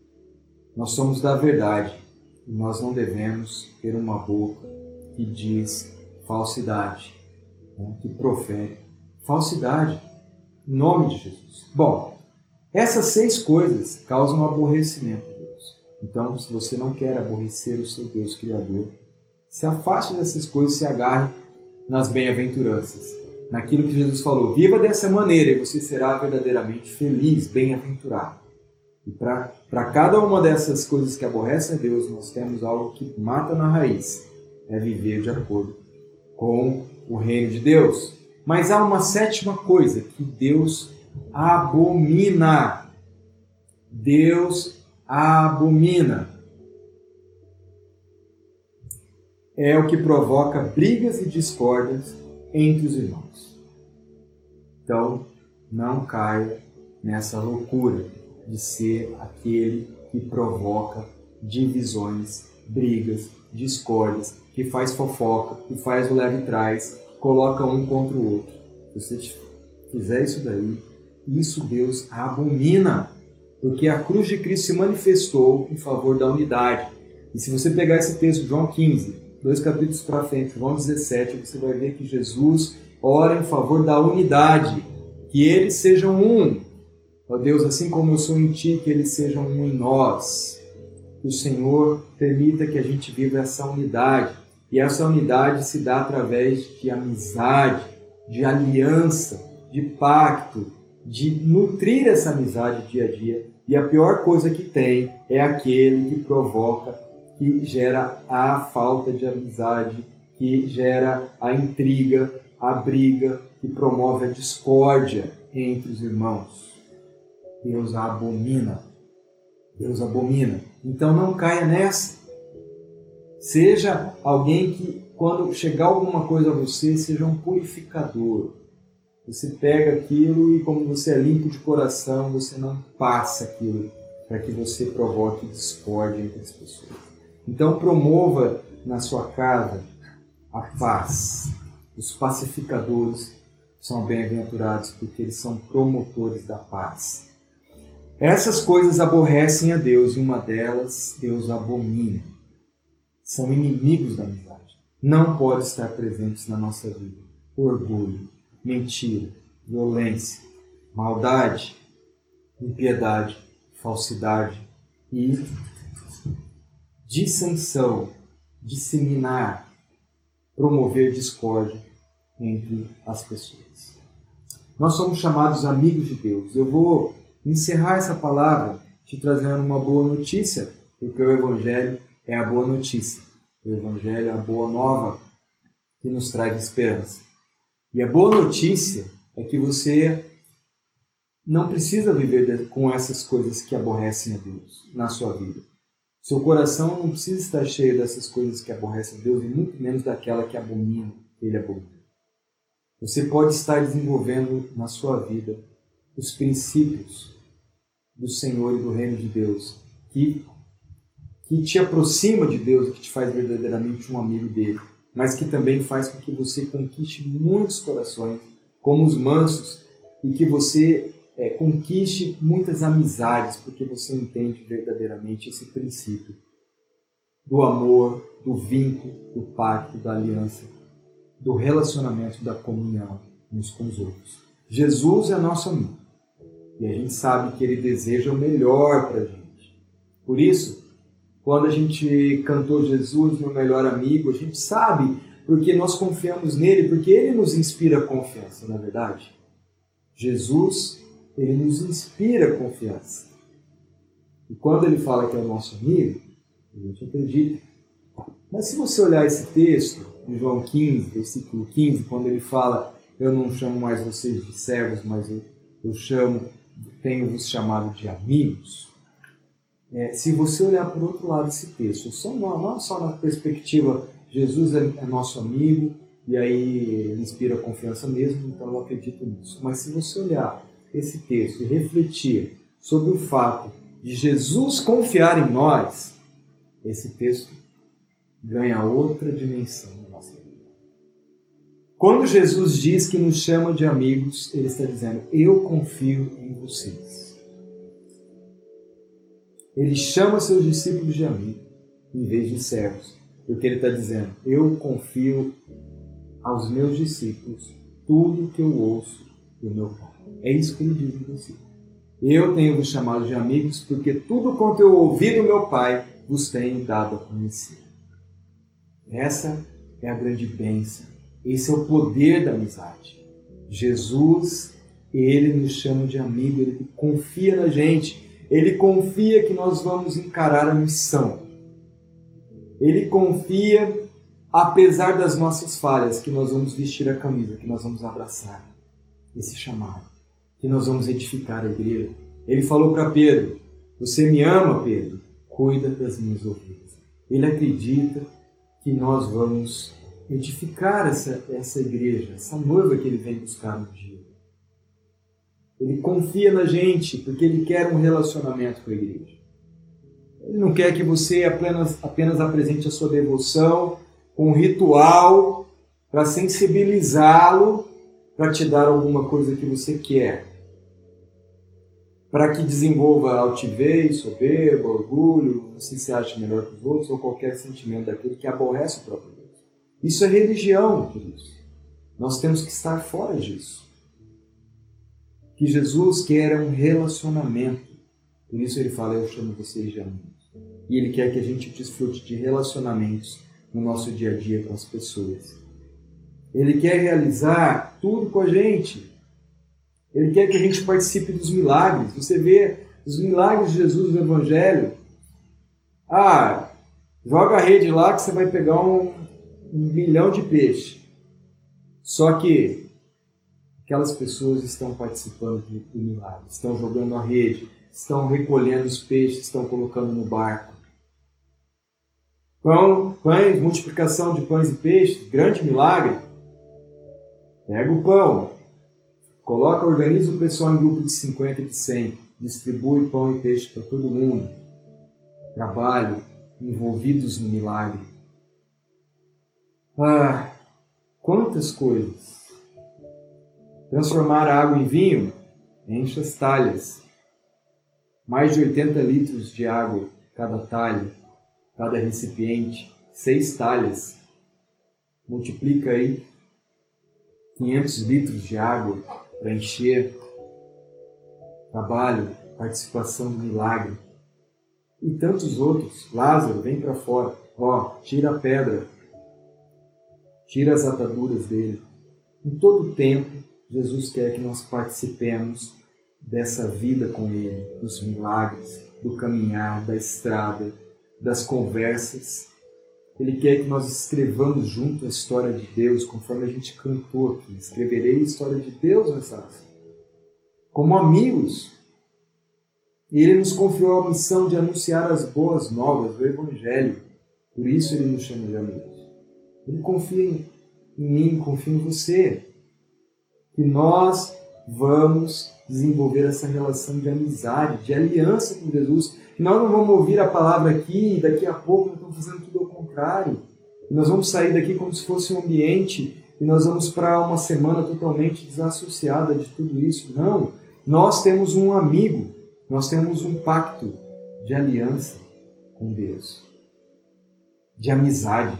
Nós somos da verdade e nós não devemos ter uma boca que diz falsidade, né? que profere falsidade, em nome de Jesus. Bom, essas seis coisas causam aborrecimento a Deus. Então, se você não quer aborrecer o seu Deus Criador, se afaste dessas coisas e se agarre nas bem-aventuranças naquilo que Jesus falou. Viva dessa maneira e você será verdadeiramente feliz, bem-aventurado. E para cada uma dessas coisas que aborrecem a Deus, nós temos algo que mata na raiz: é viver de acordo com o reino de Deus. Mas há uma sétima coisa que Deus abomina. Deus abomina. É o que provoca brigas e discórdias entre os irmãos. Então, não caia nessa loucura de ser aquele que provoca divisões, brigas, discórdias, que faz fofoca, que faz o leve trás, coloca um contra o outro. Se você fizer isso daí, isso Deus abomina, porque a cruz de Cristo se manifestou em favor da unidade. E se você pegar esse texto, João 15, dois capítulos para frente, João 17, você vai ver que Jesus ora em favor da unidade, que eles sejam um. Ó Deus, assim como eu sou em ti, que eles sejam um em nós. Que o Senhor permita que a gente viva essa unidade. E essa unidade se dá através de amizade, de aliança, de pacto, de nutrir essa amizade dia a dia. E a pior coisa que tem é aquele que provoca que gera a falta de amizade, que gera a intriga, a briga, que promove a discórdia entre os irmãos. Deus abomina. Deus abomina. Então não caia nessa. Seja alguém que, quando chegar alguma coisa a você, seja um purificador. Você pega aquilo e, como você é limpo de coração, você não passa aquilo para que você provoque discórdia entre as pessoas. Então promova na sua casa a paz. Os pacificadores são bem-aventurados porque eles são promotores da paz. Essas coisas aborrecem a Deus e uma delas Deus abomina. São inimigos da amizade. Não podem estar presentes na nossa vida. Orgulho, mentira, violência, maldade, impiedade, falsidade e dissensão, disseminar, promover discórdia entre as pessoas. Nós somos chamados amigos de Deus. Eu vou encerrar essa palavra te trazendo uma boa notícia, porque o Evangelho é a boa notícia. O Evangelho é a boa nova que nos traz esperança. E a boa notícia é que você não precisa viver com essas coisas que aborrecem a Deus na sua vida. Seu coração não precisa estar cheio dessas coisas que aborrecem a Deus e muito menos daquela que abomina, ele abomina. Você pode estar desenvolvendo na sua vida os princípios do Senhor e do reino de Deus que que te aproxima de Deus que te faz verdadeiramente um amigo dele, mas que também faz com que você conquiste muitos corações, como os mansos, e que você é, conquiste muitas amizades, porque você entende verdadeiramente esse princípio do amor, do vínculo, do pacto, da aliança, do relacionamento, da comunhão uns com os outros. Jesus é nosso amigo e a gente sabe que ele deseja o melhor para a gente. Por isso, quando a gente cantou Jesus, meu melhor amigo, a gente sabe porque nós confiamos nele, porque ele nos inspira confiança, na é verdade. Jesus ele nos inspira confiança. E quando ele fala que é o nosso amigo, a gente acredita. Mas se você olhar esse texto, de João 15, versículo 15, quando ele fala, eu não chamo mais vocês de servos, mas eu, eu chamo, tenho-vos chamado de amigos. É, se você olhar por outro lado desse texto, só, não, não só na perspectiva Jesus é, é nosso amigo, e aí ele inspira confiança mesmo, então eu acredito nisso. Mas se você olhar esse texto e refletir sobre o fato de Jesus confiar em nós, esse texto ganha outra dimensão. Quando Jesus diz que nos chama de amigos, ele está dizendo: Eu confio em vocês. Ele chama seus discípulos de amigos em vez de servos, porque ele está dizendo: Eu confio aos meus discípulos tudo que eu ouço do meu Pai. É isso que ele diz no versículo. Eu tenho vos chamado de amigos, porque tudo quanto eu ouvi do meu Pai vos tenho dado a conhecer. Essa é a grande bênção. Esse é o poder da amizade. Jesus, ele nos chama de amigo, ele confia na gente, ele confia que nós vamos encarar a missão. Ele confia, apesar das nossas falhas, que nós vamos vestir a camisa, que nós vamos abraçar esse chamado que nós vamos edificar a igreja. Ele falou para Pedro: Você me ama, Pedro? Cuida das minhas ovelhas. Ele acredita que nós vamos edificar essa, essa igreja, essa noiva que ele vem buscar no dia. Ele confia na gente porque ele quer um relacionamento com a igreja. Ele não quer que você apenas, apenas apresente a sua devoção com um ritual para sensibilizá-lo para te dar alguma coisa que você quer para que desenvolva altivez, soberba, orgulho, não se acha melhor que os outros, ou qualquer sentimento daquele que aborrece o próprio Deus. Isso é religião, queridos. Nós temos que estar fora disso. Que Jesus quer um relacionamento. Por isso ele fala, eu chamo vocês de amigos. E ele quer que a gente desfrute de relacionamentos no nosso dia a dia com as pessoas. Ele quer realizar tudo com a gente. Ele quer que a gente participe dos milagres. Você vê os milagres de Jesus no Evangelho. Ah, joga a rede lá que você vai pegar um, um milhão de peixes. Só que aquelas pessoas estão participando do milagre, estão jogando a rede, estão recolhendo os peixes, estão colocando no barco. Pão, pães, multiplicação de pães e peixes, grande milagre. Pega o pão, Coloca, organiza o pessoal em grupo de 50 e de 100. Distribui pão e peixe para todo mundo. Trabalho, envolvidos no milagre. Ah, quantas coisas! Transformar água em vinho, enche as talhas. Mais de 80 litros de água cada talha, cada recipiente, seis talhas. Multiplica aí 500 litros de água para encher trabalho, participação no milagre. e tantos outros. Lázaro, vem para fora. Ó, tira a pedra. Tira as ataduras dele. Em todo tempo, Jesus quer que nós participemos dessa vida com Ele, dos milagres, do caminhar, da estrada, das conversas. Ele quer que nós escrevamos junto a história de Deus, conforme a gente cantou aqui. Escreverei a história de Deus nessa como amigos. E ele nos confiou a missão de anunciar as boas novas do Evangelho. Por isso ele nos chama de amigos. Ele confia em mim, confia em você que nós vamos desenvolver essa relação de amizade, de aliança com Jesus. Que nós não vamos ouvir a palavra aqui e daqui a pouco nós estamos fazendo tudo ao contrário. E nós vamos sair daqui como se fosse um ambiente e nós vamos para uma semana totalmente desassociada de tudo isso. Não. Nós temos um amigo, nós temos um pacto de aliança com Deus, de amizade.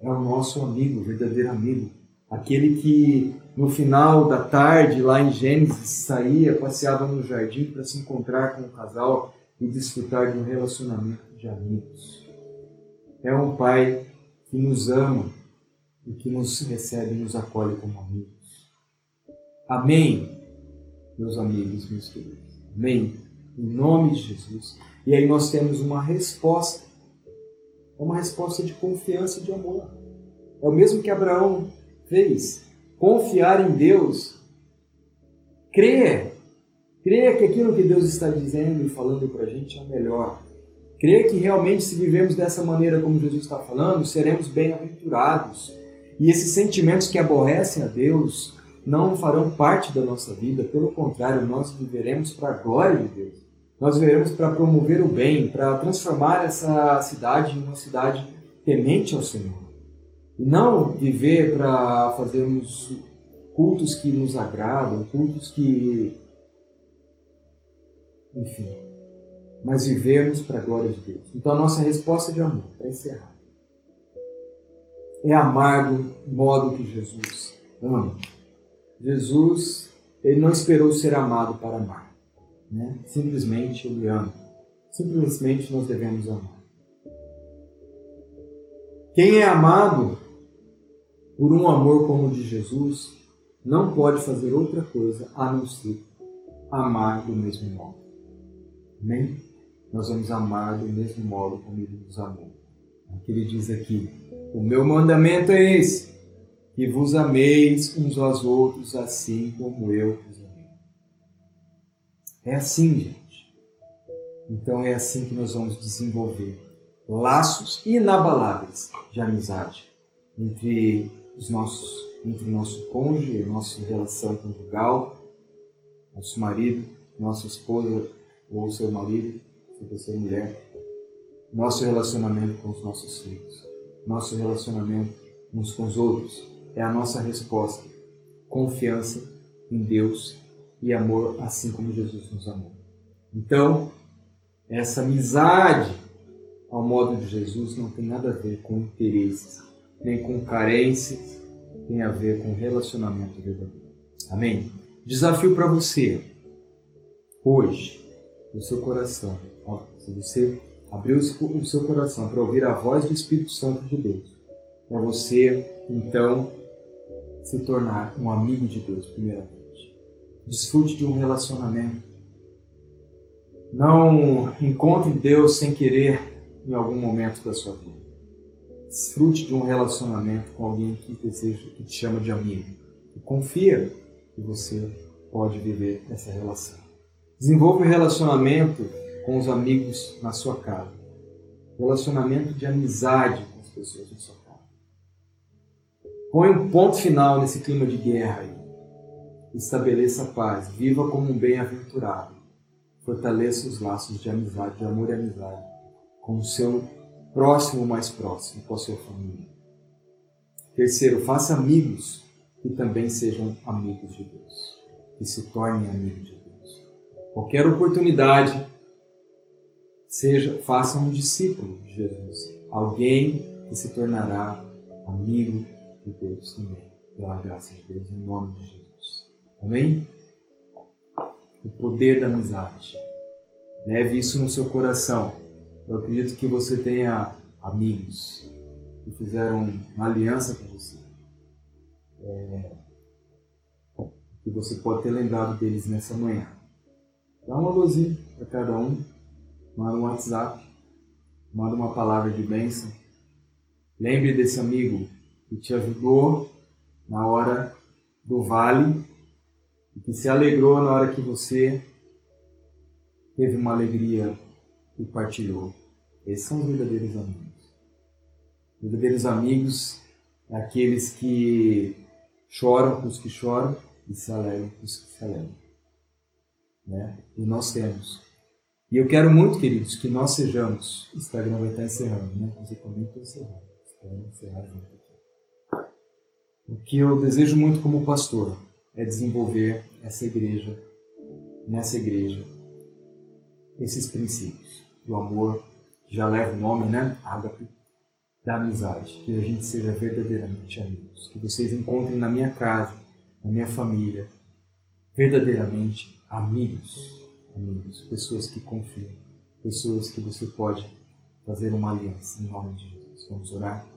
É o nosso amigo, o verdadeiro amigo. Aquele que no final da tarde, lá em Gênesis, saía, passeava no jardim para se encontrar com o casal e desfrutar de um relacionamento de amigos. É um pai que nos ama e que nos recebe e nos acolhe como amigos. Amém, meus amigos, meus queridos. Amém. Em nome de Jesus. E aí nós temos uma resposta. É uma resposta de confiança e de amor. É o mesmo que Abraão fez. Confiar em Deus. Crer. Crer que aquilo que Deus está dizendo e falando para a gente é o melhor. Crer que realmente, se vivemos dessa maneira como Jesus está falando, seremos bem-aventurados. E esses sentimentos que aborrecem a Deus não farão parte da nossa vida, pelo contrário, nós viveremos para a glória de Deus. Nós viveremos para promover o bem, para transformar essa cidade em uma cidade temente ao Senhor. E não viver para fazermos cultos que nos agradam, cultos que. Enfim. Mas vivermos para a glória de Deus. Então a nossa resposta de amor, para encerrar, é amar do modo que Jesus ama. Jesus, ele não esperou ser amado para amar. Né? Simplesmente ele ama. Simplesmente nós devemos amar. Quem é amado por um amor como o de Jesus, não pode fazer outra coisa a não ser amar do mesmo modo. Amém? Nós vamos amar do mesmo modo como ele nos amou. É o que ele diz aqui: O meu mandamento é esse, que vos ameis uns aos outros assim como eu vos amei. É assim, gente. Então é assim que nós vamos desenvolver laços inabaláveis de amizade entre os nossos, entre o nosso cônjuge, nossa relação conjugal, nosso marido, nossa esposa ou seu marido, se você é mulher, nosso relacionamento com os nossos filhos, nosso relacionamento uns com os outros, é a nossa resposta. Confiança em Deus e amor, assim como Jesus nos amou. Então, essa amizade ao modo de Jesus não tem nada a ver com interesses, nem com carências, tem a ver com relacionamento verdadeiro. Amém? Desafio para você, hoje, no seu coração, ó, se você abrir o seu coração para ouvir a voz do Espírito Santo de Deus, para você, então, se tornar um amigo de Deus, primeiramente. Desfrute de um relacionamento. Não encontre Deus sem querer em algum momento da sua vida. Desfrute de um relacionamento com alguém que deseja, que te chama de amigo. E confia que você pode viver essa relação. Desenvolva um relacionamento com os amigos na sua casa. Relacionamento de amizade com as pessoas na sua casa. Põe um ponto final nesse clima de guerra aí. Estabeleça a paz. Viva como um bem-aventurado. Fortaleça os laços de amizade, de amor e amizade com o seu próximo mais próximo, com a sua família. Terceiro, faça amigos que também sejam amigos de Deus, que se tornem amigos de Deus. Qualquer oportunidade, seja, faça um discípulo de Jesus, alguém que se tornará amigo de Deus também, pela graça de Deus, em nome de Jesus. Amém? O poder da amizade Leve isso no seu coração. Eu acredito que você tenha amigos que fizeram uma aliança com você. É, que você pode ter lembrado deles nessa manhã. Dá uma luzinha para cada um, manda um WhatsApp, manda uma palavra de bênção. Lembre desse amigo que te ajudou na hora do vale e se alegrou na hora que você teve uma alegria e partilhou. Esses são os verdadeiros amigos. Verdadeiros amigos é aqueles que choram com os que choram e se alegram com os que se alegram. Né? E nós temos. E eu quero muito, queridos, que nós sejamos. O Instagram vai estar encerrando, né? Eu também encerrar junto aqui. O que eu desejo muito como pastor é desenvolver essa igreja, nessa igreja, esses princípios do amor, que já leva o nome, né? Ágape, da amizade, que a gente seja verdadeiramente amigos, que vocês encontrem na minha casa, na minha família, verdadeiramente amigos, amigos, pessoas que confiam, pessoas que você pode fazer uma aliança em nome de Jesus. Vamos orar?